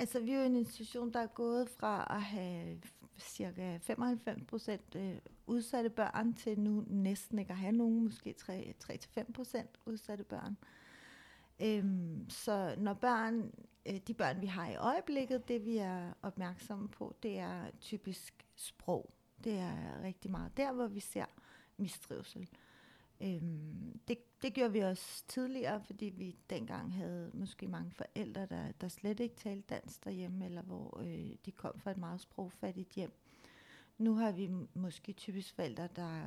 Altså, vi er jo en institution, der er gået fra at have cirka 95 procent øh, udsatte børn til nu næsten ikke at have nogen, måske 3-5 procent udsatte børn. Øhm, så når børn, øh, de børn, vi har i øjeblikket, det vi er opmærksomme på, det er typisk sprog. Det er rigtig meget der, hvor vi ser mistrivsel. Øhm, det, det gjorde vi også tidligere, fordi vi dengang havde måske mange forældre, der, der slet ikke talte dansk derhjemme, eller hvor øh, de kom fra et meget sprogfattigt hjem. Nu har vi måske typisk forældre, der,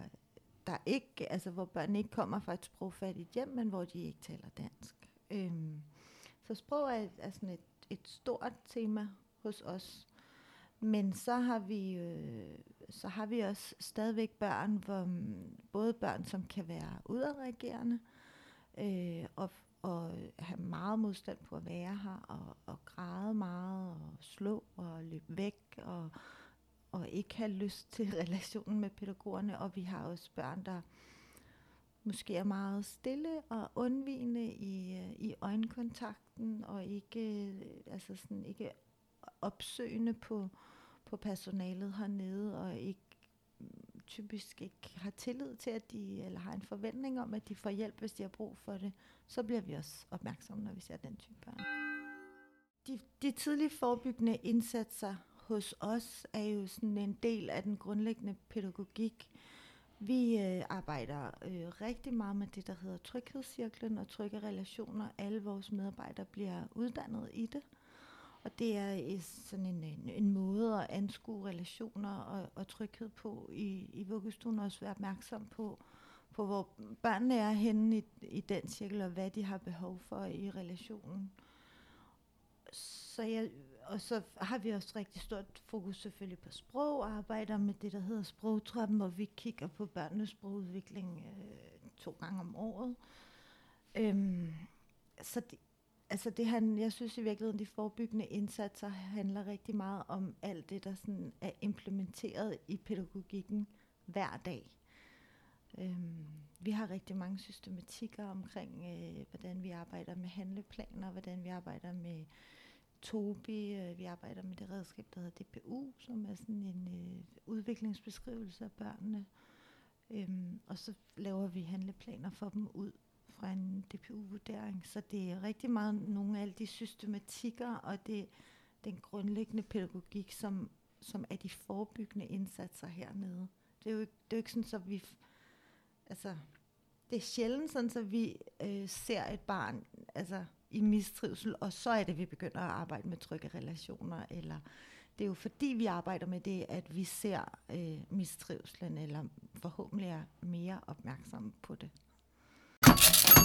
der ikke, altså hvor børn ikke kommer fra et sprogfattigt hjem, men hvor de ikke taler dansk. Øhm, så sprog er, er sådan et, et stort tema hos os. Men så har vi øh, så har vi også stadigvæk børn, hvor mm, både børn, som kan være udadreagerende øh, og, og have meget modstand på at være her, og, og græde meget, og slå og løbe væk, og, og ikke have lyst til relationen med pædagogerne. Og vi har også børn, der måske er meget stille og undvigende i, øh, i øjenkontakten, og ikke, øh, altså sådan, ikke opsøgende på, på personalet hernede, og ikke mm, typisk ikke har tillid til, at de, eller har en forventning om, at de får hjælp, hvis de har brug for det, så bliver vi også opmærksomme, når vi ser den type børn. De, de tidlige forebyggende indsatser hos os er jo sådan en del af den grundlæggende pædagogik. Vi øh, arbejder øh, rigtig meget med det, der hedder tryghedscirklen og trygge relationer. Alle vores medarbejdere bliver uddannet i det. Og det er sådan en, en, en måde at anskue relationer og, og tryghed på i, i vuggestuen, også være opmærksom på, på hvor børnene er henne i, i den cirkel, og hvad de har behov for i relationen. Så jeg, og så har vi også rigtig stort fokus selvfølgelig på sprog, og arbejder med det, der hedder sprogtrappen, hvor vi kigger på børnenes sprogudvikling øh, to gange om året. Øhm, så det, altså det han, jeg synes i virkeligheden, de forebyggende indsatser handler rigtig meget om alt det, der sådan er implementeret i pædagogikken hver dag. Øhm, vi har rigtig mange systematikker omkring, øh, hvordan vi arbejder med handleplaner, hvordan vi arbejder med Tobi, øh, vi arbejder med det redskab, der hedder DPU, som er sådan en øh, udviklingsbeskrivelse af børnene. Øhm, og så laver vi handleplaner for dem ud fra en DPU-vurdering. Så det er rigtig meget nogle af alle de systematikker og det, den grundlæggende pædagogik, som, som er de forebyggende indsatser hernede. Det er jo, det er jo ikke sådan, så vi... Altså, det er sjældent sådan, så vi øh, ser et barn altså, i mistrivsel, og så er det, vi begynder at arbejde med trygge relationer, eller det er jo fordi, vi arbejder med det, at vi ser øh, mistrivselen, eller forhåbentlig er mere opmærksomme på det. ん?